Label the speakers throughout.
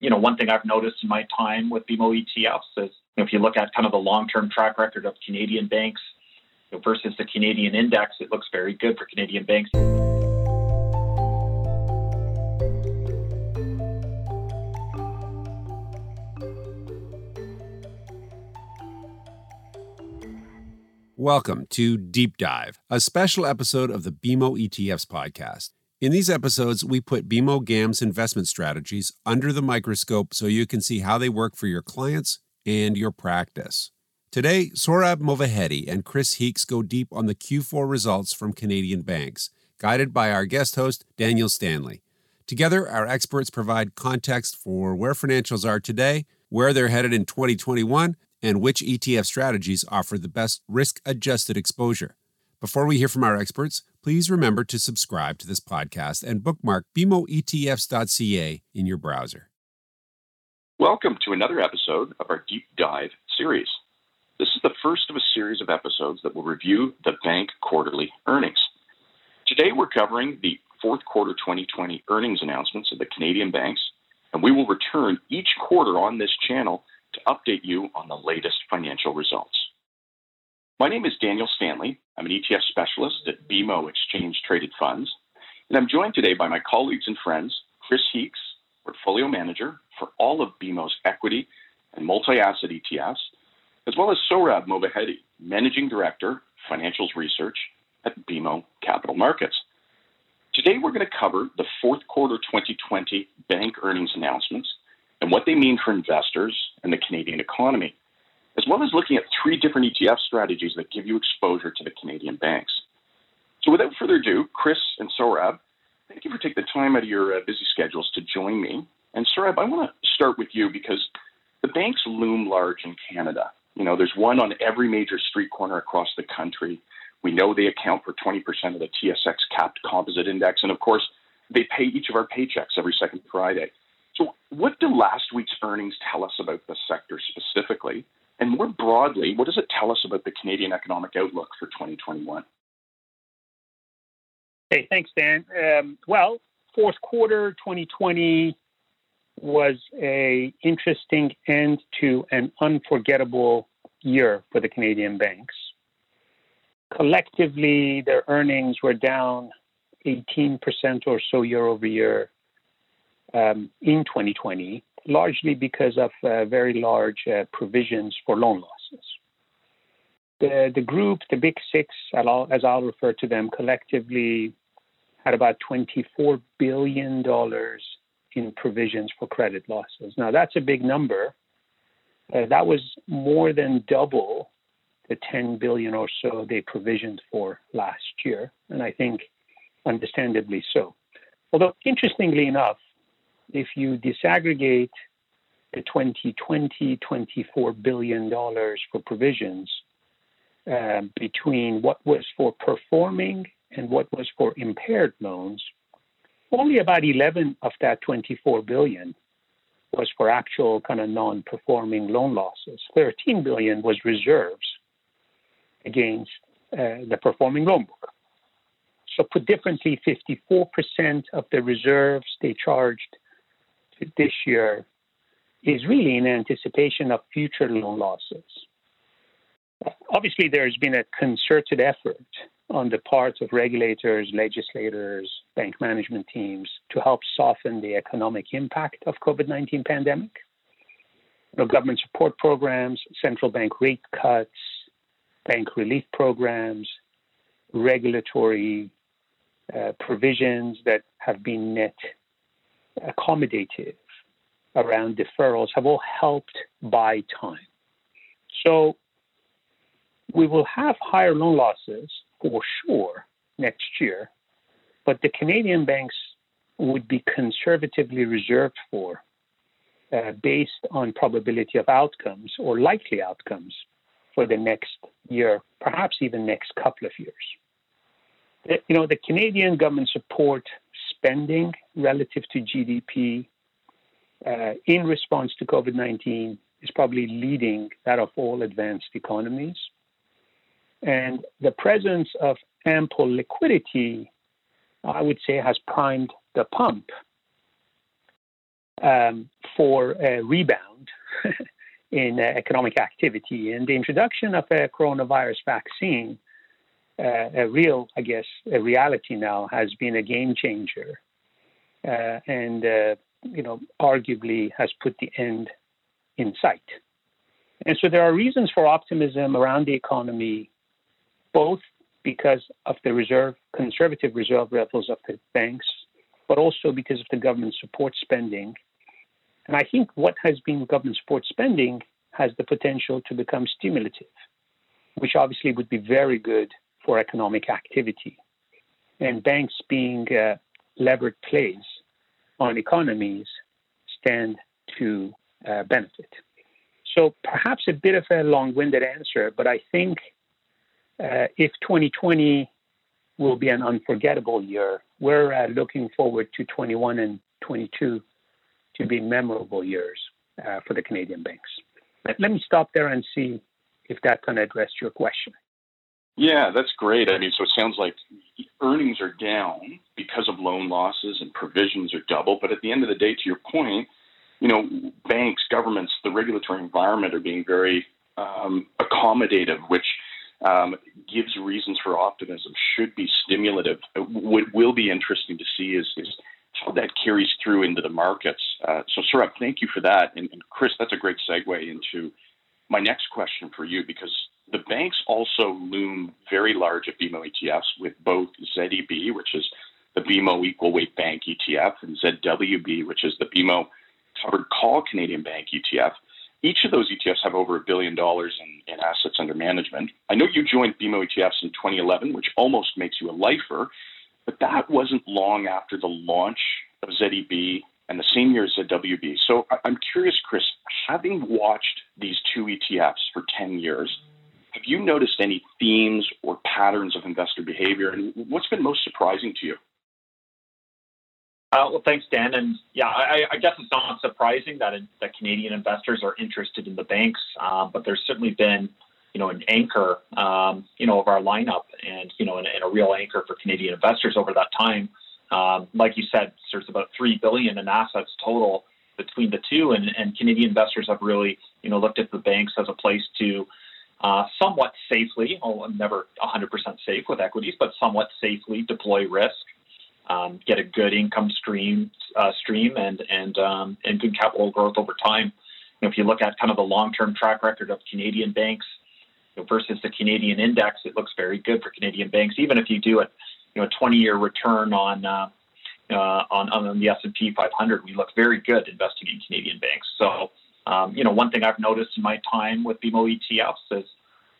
Speaker 1: you know, one thing I've noticed in my time with BMO ETFs is if you look at kind of the long-term track record of Canadian banks you know, versus the Canadian index, it looks very good for Canadian banks.
Speaker 2: Welcome to Deep Dive, a special episode of the BMO ETFs podcast. In these episodes, we put BMO GAM's investment strategies under the microscope so you can see how they work for your clients and your practice. Today, Sohrab Movahedi and Chris Heakes go deep on the Q4 results from Canadian banks, guided by our guest host, Daniel Stanley. Together, our experts provide context for where financials are today, where they're headed in 2021, and which ETF strategies offer the best risk adjusted exposure. Before we hear from our experts, please remember to subscribe to this podcast and bookmark bmoetfs.ca in your browser.
Speaker 3: Welcome to another episode of our Deep Dive series. This is the first of a series of episodes that will review the bank quarterly earnings. Today we're covering the fourth quarter 2020 earnings announcements of the Canadian banks, and we will return each quarter on this channel to update you on the latest financial results. My name is Daniel Stanley. I'm an ETF specialist at BMO Exchange Traded Funds, and I'm joined today by my colleagues and friends, Chris Heakes, Portfolio Manager for all of BMO's equity and multi-asset ETFs, as well as Sohrab Movahedi, Managing Director, Financials Research at BMO Capital Markets. Today, we're going to cover the fourth quarter 2020 bank earnings announcements and what they mean for investors and the Canadian economy, as well as looking at three different ETF strategies that give you exposure to the Canadian banks. So without further ado, Chris and Sohrab, thank you for taking the time out of your uh, busy schedules to join me. And Sohrab, I want to start with you because the banks loom large in Canada. You know, there's one on every major street corner across the country. We know they account for 20% of the TSX capped composite index. And of course, they pay each of our paychecks every second Friday. So, what do last week's earnings tell us about the sector specifically? And more broadly, what does it tell us about the Canadian economic outlook for 2021?
Speaker 4: Hey, thanks, Dan. Um, well, fourth quarter 2020 was a interesting end to an unforgettable year for the Canadian banks. Collectively, their earnings were down 18% or so year over year um, in 2020, largely because of uh, very large uh, provisions for loan losses. The, the group, the Big Six, as I'll refer to them collectively, had about $24 billion in provisions for credit losses. Now, that's a big number. Uh, that was more than double the 10 billion or so they provisioned for last year, and I think understandably so. Although, interestingly enough, if you disaggregate the 2020 $24 billion for provisions uh, between what was for performing and what was for impaired loans, only about 11 of that 24 billion was for actual kind of non-performing loan losses. 13 billion was reserves against uh, the performing loan book. So put differently, 54% of the reserves they charged this year is really in anticipation of future loan losses. Obviously, there's been a concerted effort on the part of regulators, legislators, bank management teams to help soften the economic impact of COVID-19 pandemic. You know, government support programs, central bank rate cuts, bank relief programs, regulatory uh, provisions that have been net accommodative around deferrals have all helped buy time. So we will have higher loan losses for sure next year, but the Canadian banks would be conservatively reserved for uh, based on probability of outcomes or likely outcomes for the next year, perhaps even next couple of years. You know, the Canadian government support spending relative to GDP uh, in response to COVID 19 is probably leading that of all advanced economies. And the presence of ample liquidity, I would say, has primed the pump. um, for a rebound in uh, economic activity. And the introduction of a coronavirus vaccine, uh, a real, I guess, a reality now, has been a game changer. Uh, and, uh, you know, arguably has put the end in sight. And so there are reasons for optimism around the economy, both because of the reserve, conservative reserve levels of the banks, but also because of the government support spending and I think what has been government support spending has the potential to become stimulative, which obviously would be very good for economic activity. And banks being uh, levered plays on economies stand to uh, benefit. So perhaps a bit of a long-winded answer, but I think uh, if 2020 will be an unforgettable year, we're uh, looking forward to 21 and 22 to be memorable years uh, for the Canadian banks. Let me stop there and see if that can address your question.
Speaker 3: Yeah, that's great. I mean, so it sounds like earnings are down because of loan losses and provisions are double. But at the end of the day, to your point, you know, banks, governments, the regulatory environment are being very um, accommodative, which um, gives reasons for optimism, should be stimulative. What will be interesting to see is, is how that carries through into the markets. Uh, so, Sohrab, thank you for that. And, and, Chris, that's a great segue into my next question for you because the banks also loom very large at BMO ETFs with both ZEB, which is the BMO Equal Weight Bank ETF, and ZWB, which is the BMO Covered Call Canadian Bank ETF. Each of those ETFs have over a billion dollars in, in assets under management. I know you joined BMO ETFs in 2011, which almost makes you a lifer. But that wasn't long after the launch of ZEB and the same year as ZWB. So I'm curious, Chris, having watched these two ETFs for 10 years, have you noticed any themes or patterns of investor behavior? And what's been most surprising to you?
Speaker 1: Uh, well, thanks, Dan. And yeah, I, I, guess it's not surprising that, that Canadian investors are interested in the banks, uh, but there's certainly been you know, an anchor, um, you know, of our lineup and, you know, and, and, a real anchor for Canadian investors over that time. Um, like you said, there's about three billion in assets total between the two, and, and Canadian investors have really, you know, looked at the banks as a place to uh, somewhat safely, oh, never 100% safe with equities, but somewhat safely deploy risk, um, get a good income stream, uh, stream, and and um, and good capital growth over time. You know, if you look at kind of the long-term track record of Canadian banks, versus the Canadian index, it looks very good for Canadian banks. Even if you do a you know 20-year return on uh, uh, on on the S&P 500, we look very good investing in Canadian um, you know one thing I've noticed in my time with BMO ETFs is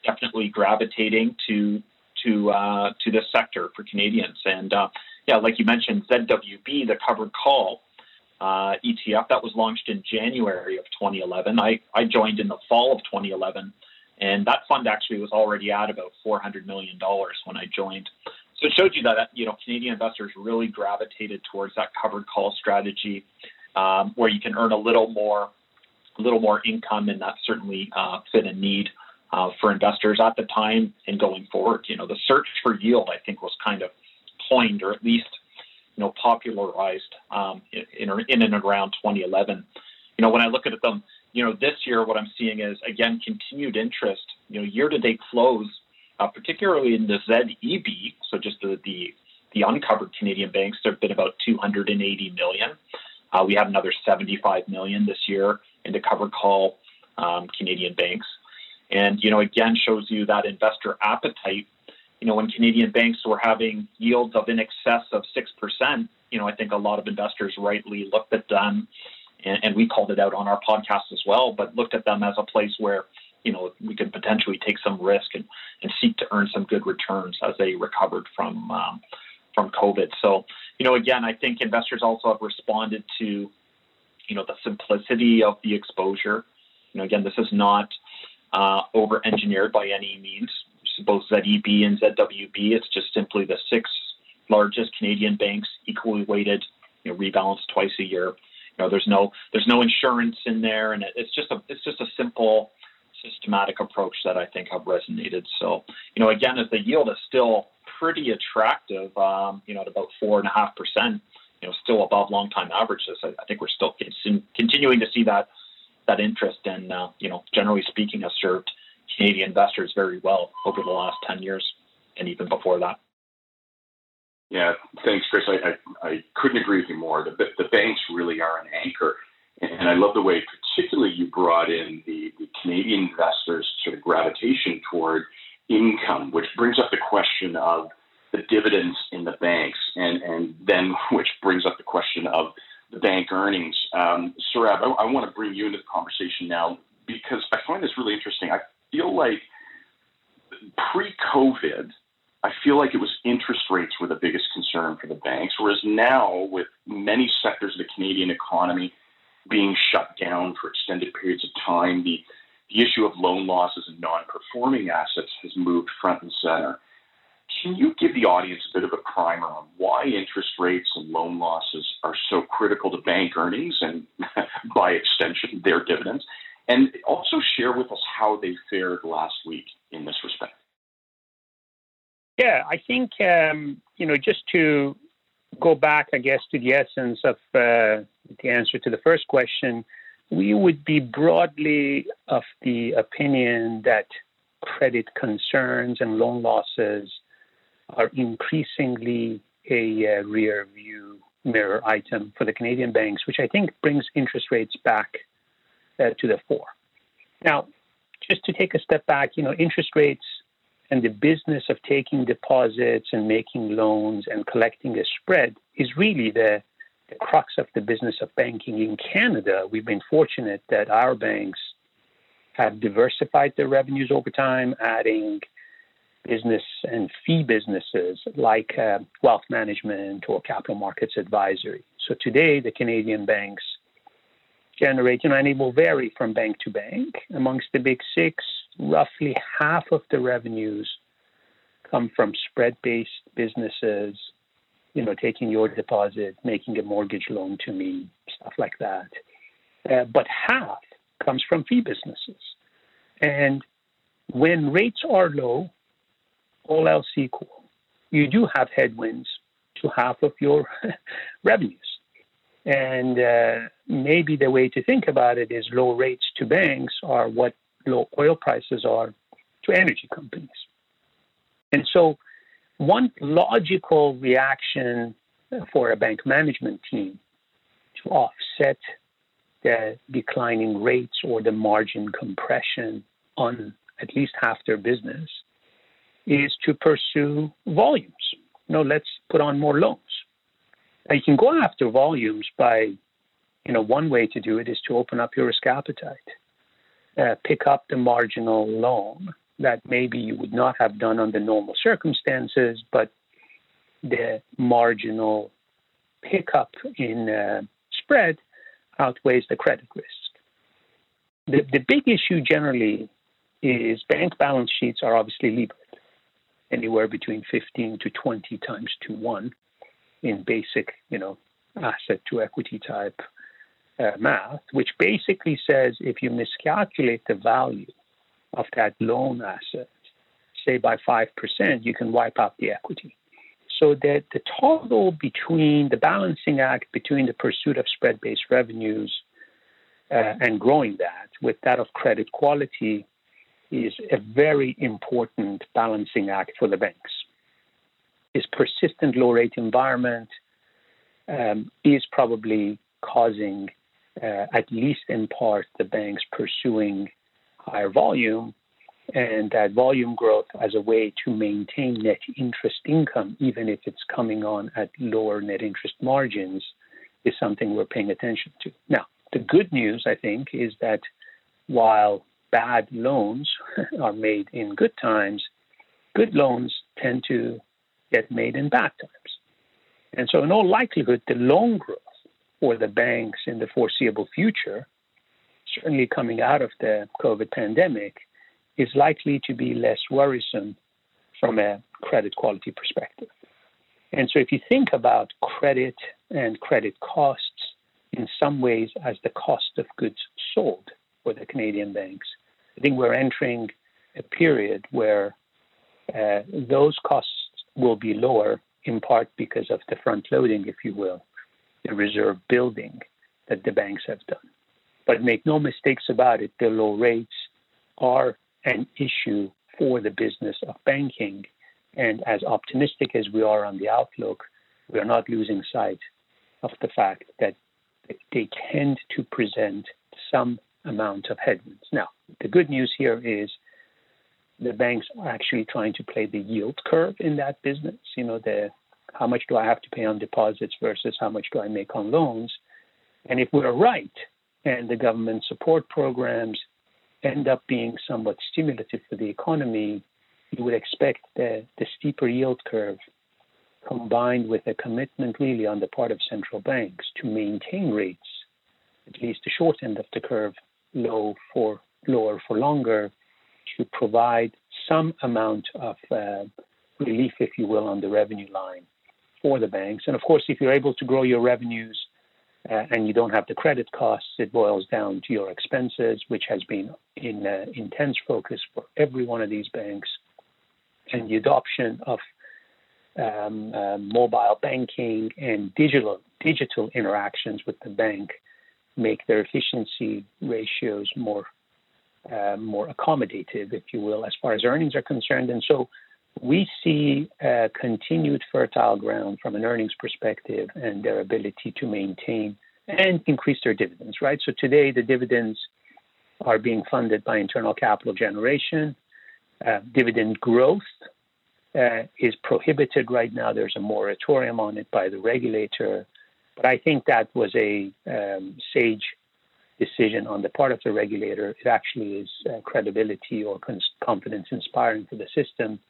Speaker 1: definitely gravitating to to uh, to this sector for Canadians. And uh, yeah, like you mentioned, ZWB, the covered call. Uh, ETF that was launched in January of 2011. I, I joined in the fall of 2011 and that fund actually was already at about $400 million when I joined. So it showed you that you know Canadian investors really gravitated towards that covered call strategy, um, where you can earn a little more, little more income, and that certainly uh, fit a need uh, for investors at the time and going forward. You know, the search for yield, I think, was kind of coined or at least you know popularized um, in, in and around 2011. You know, when I look at them you know, this year what I'm seeing is again continued interest. You know, year-to-date flows, uh, particularly in the ZEB, so just the, the the uncovered Canadian banks, there have been about 280 million. Uh, we have another 75 million this year into covered call um, Canadian banks, and you know, again shows you that investor appetite. You know, when Canadian banks were having yields of in excess of six percent, you know, I think a lot of investors rightly looked at them and, and we called it out on our podcast as well, but looked at them as a place where you know we could potentially take some risk and, and seek to earn some good returns as they recovered from um, from COVID. So you know again, I think investors also have responded to you know the simplicity of the exposure. You know again, this is not uh, over engineered by any means. Both ZEB and ZWB, it's just simply the six largest Canadian banks equally weighted, you know, rebalanced twice a year You know, there's no there's no insurance in there, and it's just a it's just a simple systematic approach that I think have resonated. So, you know, again, as the yield is still pretty attractive, um, you know, at about four and a half percent, you know still above long time averages. I, I think we're still continuing to see that that interest, and uh, you know, generally speaking, has served Canadian investors very well over the last ten years, and even before that.
Speaker 3: Yeah, thanks, Chris. I, I, I couldn't agree with you more. The, the banks really are an anchor. And I love the way, particularly, you brought in the, the Canadian investors' sort of gravitation toward income, which brings up the question of the dividends in the banks, and, and then which brings up the question of the bank earnings. Um, I, I want to bring you into the conversation now because I find this really interesting. I feel like pre COVID, I feel like it was interest rates were the biggest concern for the banks, whereas now, with many sectors of the Canadian economy being shut down for extended periods of time, the, the issue of loan losses and non performing assets has moved front and center. Can you give the audience a bit of a primer on why interest rates and loan losses are so critical to bank earnings and, by extension, their dividends? And also share with us how they fared last week in this respect.
Speaker 4: Yeah, I think, um, you know, just to go back, I guess, to the essence of uh, the answer to the first question, we would be broadly of the opinion that credit concerns and loan losses are increasingly a uh, rear view mirror item for the Canadian banks, which I think brings interest rates back uh, to the fore. Now, just to take a step back, you know, interest rates and the business of taking deposits and making loans and collecting a spread is really the, the crux of the business of banking in Canada. We've been fortunate that our banks have diversified their revenues over time, adding business and fee businesses like uh, wealth management or capital markets advisory. So today, the Canadian banks generate, you know, and it will vary from bank to bank. Amongst the big six, roughly half of the revenues come from spread-based businesses, you know, taking your deposit, making a mortgage loan to me, stuff like that. Uh, but half comes from fee businesses. And when rates are low, all else equal, you do have headwinds to half of your revenues. And uh, maybe the way to think about it is low rates to banks are what low oil prices are to energy companies. And so, one logical reaction for a bank management team to offset the declining rates or the margin compression on at least half their business is to pursue volumes. You know, let's put on more loans. Now you can go after volumes by, you know, one way to do it is to open up your risk appetite, uh, pick up the marginal loan that maybe you would not have done under normal circumstances, but the marginal pickup in uh, spread outweighs the credit risk. The, the big issue generally is bank balance sheets are obviously levered anywhere between 15 to 20 times to one in basic, you know, asset to equity type uh, math, which basically says if you miscalculate the value of that loan asset, say by 5%, you can wipe out the equity. So that the toggle between the balancing act between the pursuit of spread based revenues uh, and growing that with that of credit quality is a very important balancing act for the banks. This persistent low rate environment um, is probably causing, uh, at least in part, the banks pursuing higher volume and that volume growth as a way to maintain net interest income, even if it's coming on at lower net interest margins, is something we're paying attention to. Now, the good news, I think, is that while bad loans are made in good times, good loans tend to get made in bad times. And so, in all likelihood, the loan growth for the banks in the foreseeable future, certainly coming out of the COVID pandemic, is likely to be less worrisome from a credit quality perspective. And so, if you think about credit and credit costs in some ways as the cost of goods sold for the Canadian banks, I think we're entering a period where uh, those costs will be lower, in part because of the front loading, if you will, the reserve building that the banks have done. But make no mistakes about it, the low rates are an issue for the business of banking. And as optimistic as we are on the outlook, we are not losing sight of the fact that they tend to present some amount of headwinds. Now, the good news here is the banks are actually trying to play the yield curve in that business. You know, the how much do I have to pay on deposits versus how much do I make on loans? And if we're right, and the government support programs end up being somewhat stimulative for the economy, you would expect the, the steeper yield curve combined with a commitment really on the part of central banks to maintain rates, at least the short end of the curve, low for lower for longer, to provide some amount of uh, relief, if you will, on the revenue line for the banks. And of course, if you're able to grow your revenues uh, and you don't have the credit costs, it boils down to your expenses, which has been in uh, intense focus for every one of these banks. And the adoption of um, uh, mobile banking and digital digital interactions with the bank make their efficiency ratios more uh, more accommodative, if you will, as far as earnings are concerned. And so we see continued fertile ground from an earnings perspective and their ability to maintain and increase their dividends, right? So today the dividends are being funded by internal capital generation. Uh, dividend growth uh, is prohibited right now. There's a moratorium on it by the regulator. But I think that was a um, sage decision on the part of the regulator. It actually is uh, credibility or confidence inspiring for the system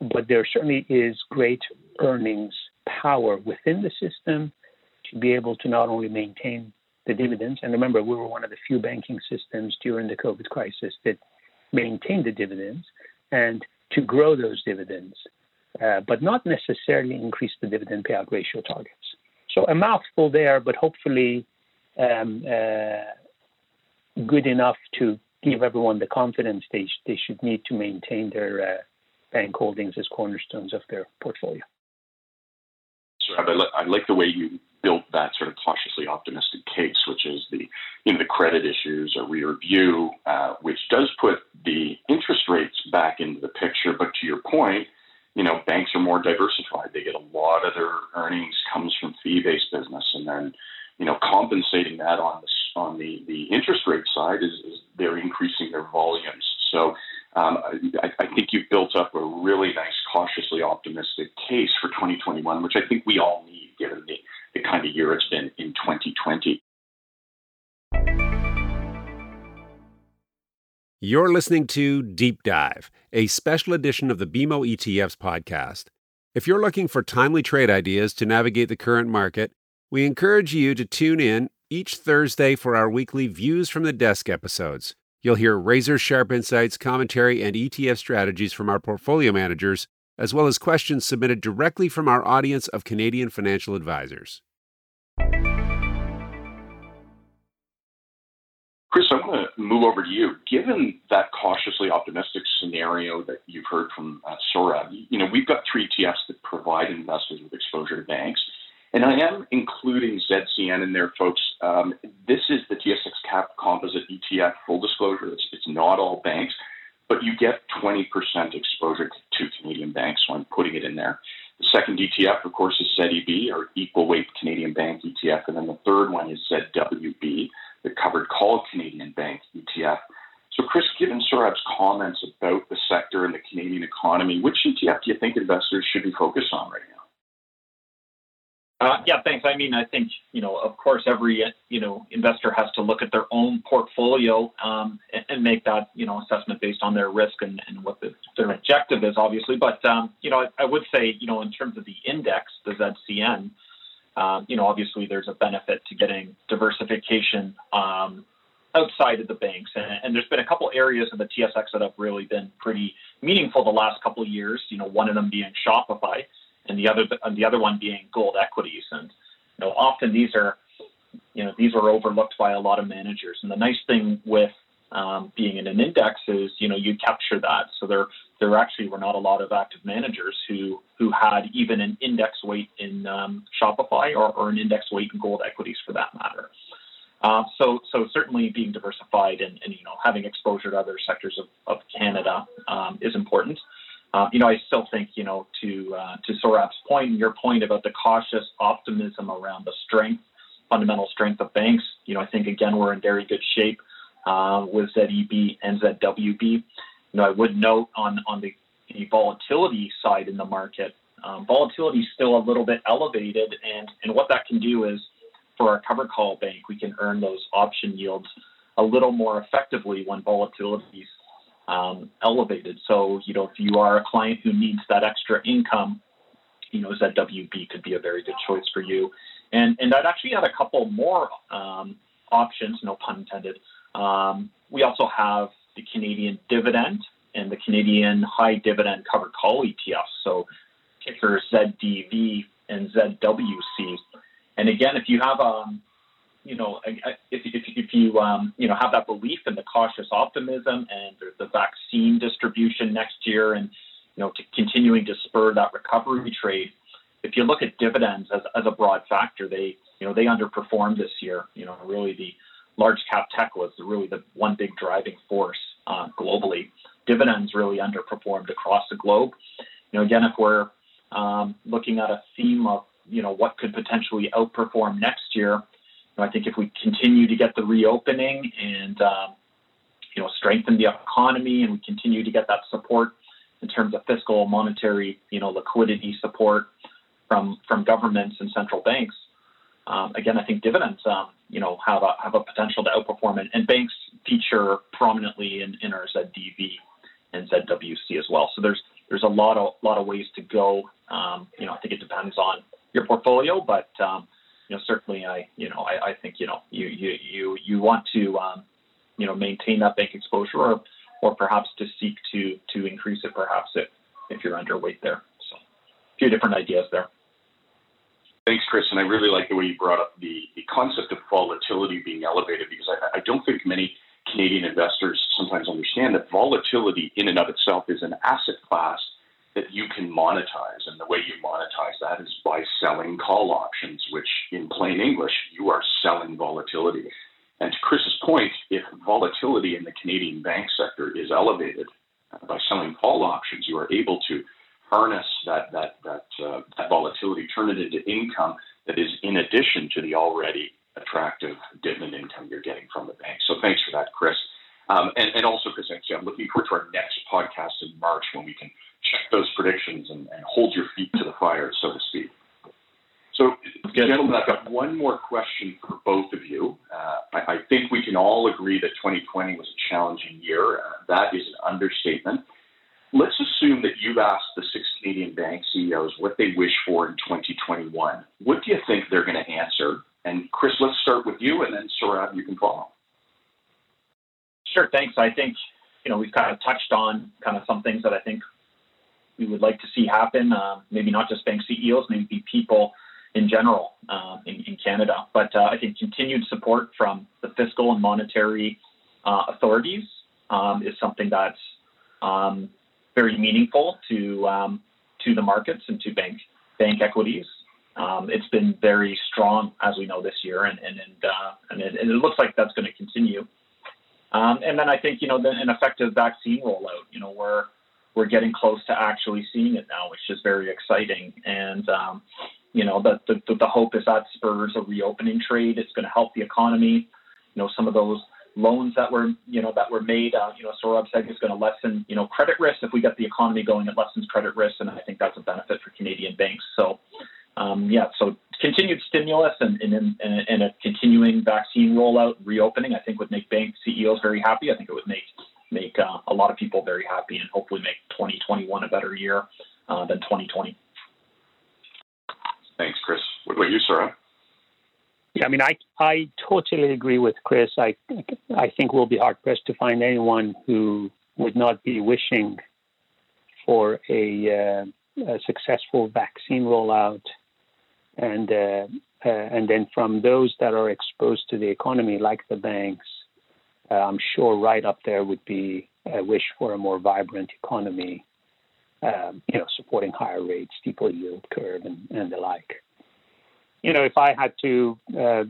Speaker 4: but there certainly is great earnings power within the system to be able to not only maintain the dividends, and remember, we were one of the few banking systems during the COVID crisis that maintained the dividends, and to grow those dividends, uh, but not necessarily increase the dividend payout ratio targets. So a mouthful there, but hopefully um, uh, good enough to give everyone the confidence they, sh- they should need to maintain their uh, bank holdings as cornerstones of their portfolio.
Speaker 3: So I, li- I like the way you built that sort of cautiously optimistic case, which is the you know the credit issues, a rear view, uh, which does put the interest rates back into the picture. But to your point, you know banks are more diversified. They get a lot of their earnings comes from fee-based business, and then you know compensating that on the on the the interest rate side is, is they're increasing their volumes. So um, I, I, think you've built up a really nice, cautiously optimistic case for 2021, which I think we all need given the, the kind of year it's been in 2020.
Speaker 2: You're listening to Deep Dive, a special edition of the BMO ETFs podcast. If you're looking for timely trade ideas to navigate the current market, we encourage you to tune in each Thursday for our weekly Views from the Desk episodes. You'll hear razor sharp insights, commentary, and ETF strategies from our portfolio managers, as well as questions submitted directly from our audience of Canadian financial advisors.
Speaker 3: Chris, I want to move over to you. Given that cautiously optimistic scenario that you've heard from uh, Sohrab, you know we've got three ETFs that provide investors with exposure to banks. And I am including ZCN in there, folks. Um, this is the TSX Cap Composite ETF. Full disclosure, it's, it's not all banks, but you get 20% exposure to Canadian banks, so I'm putting it in there. The second ETF, of course, is ZEB, or Equal Weight Canadian Bank ETF, and then the third one is ZWB, the Covered Call Canadian Bank ETF. So, Chris, given Sohrab's comments about the sector and the Canadian economy, which ETF do you think investors should be focused on right now?
Speaker 1: Uh, yeah, thanks. I mean, I think you know, of course, every you know investor has to look at their own portfolio um, and, and, make that you know assessment based on their risk and, and what the, their objective is, obviously. But um, you know, I, I, would say you know in terms of the index, the ZCN, um, you know, obviously there's a benefit to getting diversification um, outside of the banks, and, and, there's been a couple areas of the TSX that have really been pretty meaningful the last couple of years. You know, one of them being Shopify and the other the other one being gold equities. And you know, often these are you know these are overlooked by a lot of managers. And the nice thing with um, being in an index is, you know, you capture that. So there, there actually were not a lot of active managers who who had even an index weight in um, Shopify or, or an index weight in gold equities for that matter. Uh, so, so certainly being diversified and, and, you know having exposure to other sectors of, of Canada um, is important. Uh, you know, I still think you know to uh, to Sohrab's point, your point about the cautious optimism around the strength, fundamental strength of banks. You know, I think again we're in very good shape uh, with ZEB and ZWB. You know, I would note on on the, the volatility side in the market, um, volatility is still a little bit elevated, and and what that can do is for our cover call bank, we can earn those option yields a little more effectively when volatility is um, elevated. So, you know, if you are a client who needs that extra income, you know, ZWB could be a very good choice for you. And and I'd actually add a couple more um, options, no pun intended. Um, we also have the Canadian dividend and the Canadian high dividend covered call ETFs. So ticker ZDV and ZWC. And again, if you have um, you know, if, if, if you um, you know have that belief in the cautious optimism and the vaccine distribution next year, and you know, to continuing to spur that recovery trade, if you look at dividends as, as a broad factor, they you know they underperformed this year. You know, really the large cap tech was really the one big driving force uh, globally. Dividends really underperformed across the globe. You know, again, if we're um, looking at a theme of you know what could potentially outperform next year. You know, I think if we continue to get the reopening and um, you know strengthen the economy and we continue to get that support in terms of fiscal, monetary, you know, liquidity support from from governments and central banks. Um, again, I think dividends, um, you know, have a have a potential to outperform, and, and banks feature prominently in, in our ZDV and ZWC as well. So there's there's a lot of lot of ways to go. Um, you know, I think it depends on your portfolio, but um, you know certainly I you know I, I think you know you you you you want to um, you know maintain that bank exposure or or perhaps to seek to to increase it perhaps if if you're underweight there. So a few different ideas there.
Speaker 3: Thanks, Chris. And I really like the way you brought up the, the concept of volatility being elevated because I, I don't think many Canadian investors sometimes understand that volatility in and of itself is an asset class that you can monetize. And the way you monetize that is by selling call options, which in plain English, you are selling volatility. And to Chris's point, if volatility in the Canadian bank sector is elevated uh, by selling call options, you are able to harness that that that, uh, that volatility, turn it into income that is in addition to the already attractive dividend income you're getting from the bank. So thanks for that, Chris. Um, and, and also, Chris, actually, I'm looking forward to our next podcast in March when we can check those predictions and, and hold your feet to the fire, so to speak. So, gentlemen, I've got one more question for both of you. Uh, I, I, think we can all agree that 2020 was a challenging year. Uh, that is an understatement. Let's assume that you've asked the six Canadian bank CEOs what they wish for in 2021. What do you think they're going to answer? And Chris, let's start with you, and then Sohrab, you can follow.
Speaker 1: Sure, thanks. I think you know we've kind of touched on kind of some things that I think we would like to see happen. Uh, maybe not just bank CEOs, maybe people in general uh, in, in, Canada. But uh, I think continued support from the fiscal and monetary uh, authorities um, is something that's um, very meaningful to um, to the markets and to bank bank equities. Um, it's been very strong, as we know this year, and and and, uh, and, it, and it, looks like that's going to continue. Um, and then I think you know the, an effective vaccine rollout. You know, we're we're getting close to actually seeing it now, which is very exciting. And um, you know, the, the the hope is that spurs a reopening trade. It's going to help the economy. You know, some of those loans that were you know that were made. Uh, you know, Sohrab said is going to lessen you know credit risk if we get the economy going. It lessens credit risk, and I think that's a benefit for Canadian banks. So. Um, yeah, so continued stimulus and, and, and, and a continuing vaccine rollout, reopening, I think would make bank CEOs very happy. I think it would make make uh, a lot of people very happy and hopefully make 2021 a better year uh, than 2020.
Speaker 3: Thanks, Chris. What about you, Sohrab?
Speaker 4: Yeah, I mean, I I totally agree with Chris. I I think we'll be hard pressed to find anyone who would not be wishing for a, uh, a successful vaccine rollout, and uh, uh, and then from those that are exposed to the economy, like the banks, Uh, I'm sure right up there would be a wish for a more vibrant economy, um, you know, supporting higher rates, steeper yield curve, and, and the like. You know, if I had to uh,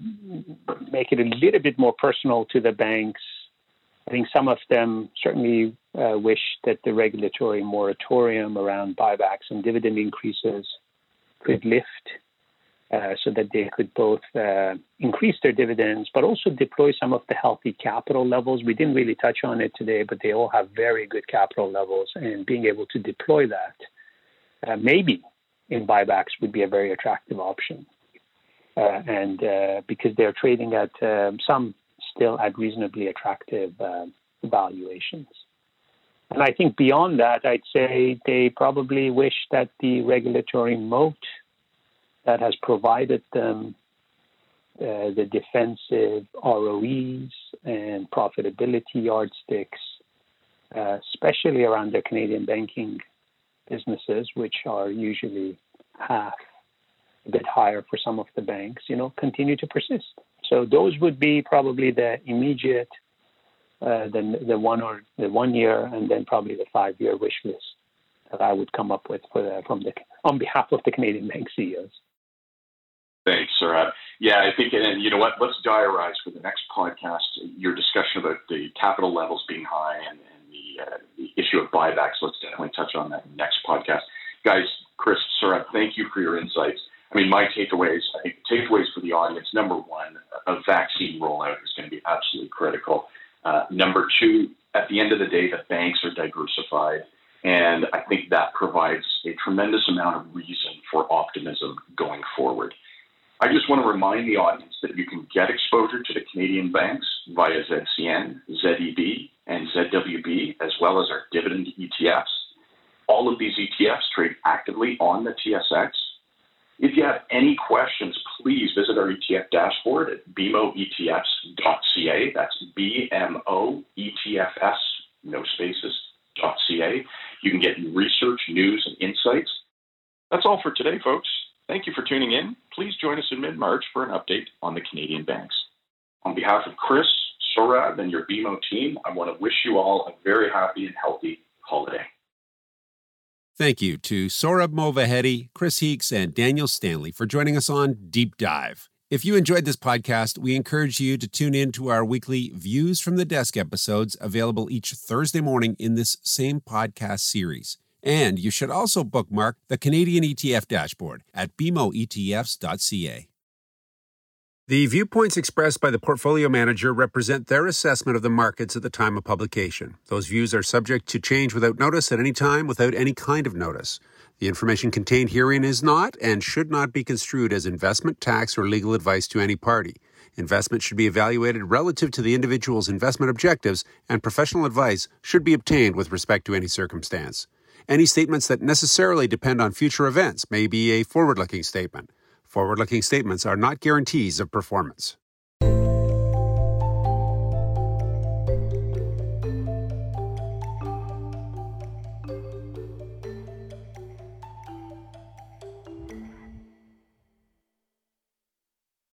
Speaker 4: make it a little bit more personal to the banks, I think some of them certainly uh, wish that the regulatory moratorium around buybacks and dividend increases could lift uh, so that they could both uh, increase their dividends but also deploy some of the healthy capital levels. We didn't really touch on it today, but they all have very good capital levels, and being able to deploy that uh, maybe in buybacks would be a very attractive option. Uh, and uh, because they're trading at um, some still at reasonably attractive valuations. And I think beyond that, I'd say they probably wish that the regulatory moat that has provided them uh, the defensive ROEs and profitability yardsticks, uh, especially around their Canadian banking businesses, which are usually half bit higher for some of the banks, you know, continue to persist. So those would be probably the immediate, uh, the the one or the one year, and then probably the five year wish list that I would come up with for the, from the on behalf of the Canadian bank CEOs.
Speaker 3: Thanks, Sohrab. Yeah, I think, and you know what? Let's diarize for the next podcast your discussion about the capital levels being high and, and the, uh, the issue of buybacks. Let's definitely touch on that next podcast, guys. Chris, Sohrab, thank you for your insights. I mean, my takeaways. I think takeaways for the audience. Number one, a vaccine rollout is going to be absolutely critical. Uh, number two, at the end of the day, the banks are diversified. And I think that provides a tremendous amount of reason for optimism going forward. I just want to remind the audience that you can get exposure to the Canadian banks via ZCN, ZEB, and ZWB, as well as our dividend ETFs. All of these ETFs trade actively on the TSX. If you have any questions, please visit our ETF dashboard at bmoetfs.ca. That's B-M-O-E-T-F-S, no spaces, .ca. You can get research, news, and insights. That's all for today, folks. Thank you for tuning in. Please join us in mid March for an update on the Canadian banks. On behalf of Chris, Sohrab, and your BMO team, I want to wish you all a very happy and healthy holiday.
Speaker 2: Thank you to Sohrab Movahedi, Chris Heakes, and Daniel Stanley for joining us on Deep Dive. If you enjoyed this podcast, we encourage you to tune in to our weekly Views from the Desk episodes available each Thursday morning in this same podcast series. And you should also bookmark the Canadian ETF dashboard at bmoetfs.ca. The viewpoints expressed by the portfolio manager represent their assessment of the markets at the time of publication. Those views are subject to change without notice at any time without any kind of notice. The information contained herein is not and should not be construed as investment, tax, or legal advice to any party. Investment should be evaluated relative to the individual's investment objectives, and professional advice should be obtained with respect to any circumstance. Any statements that necessarily depend on future events may be a forward looking statement. Forward looking statements are not guarantees of performance.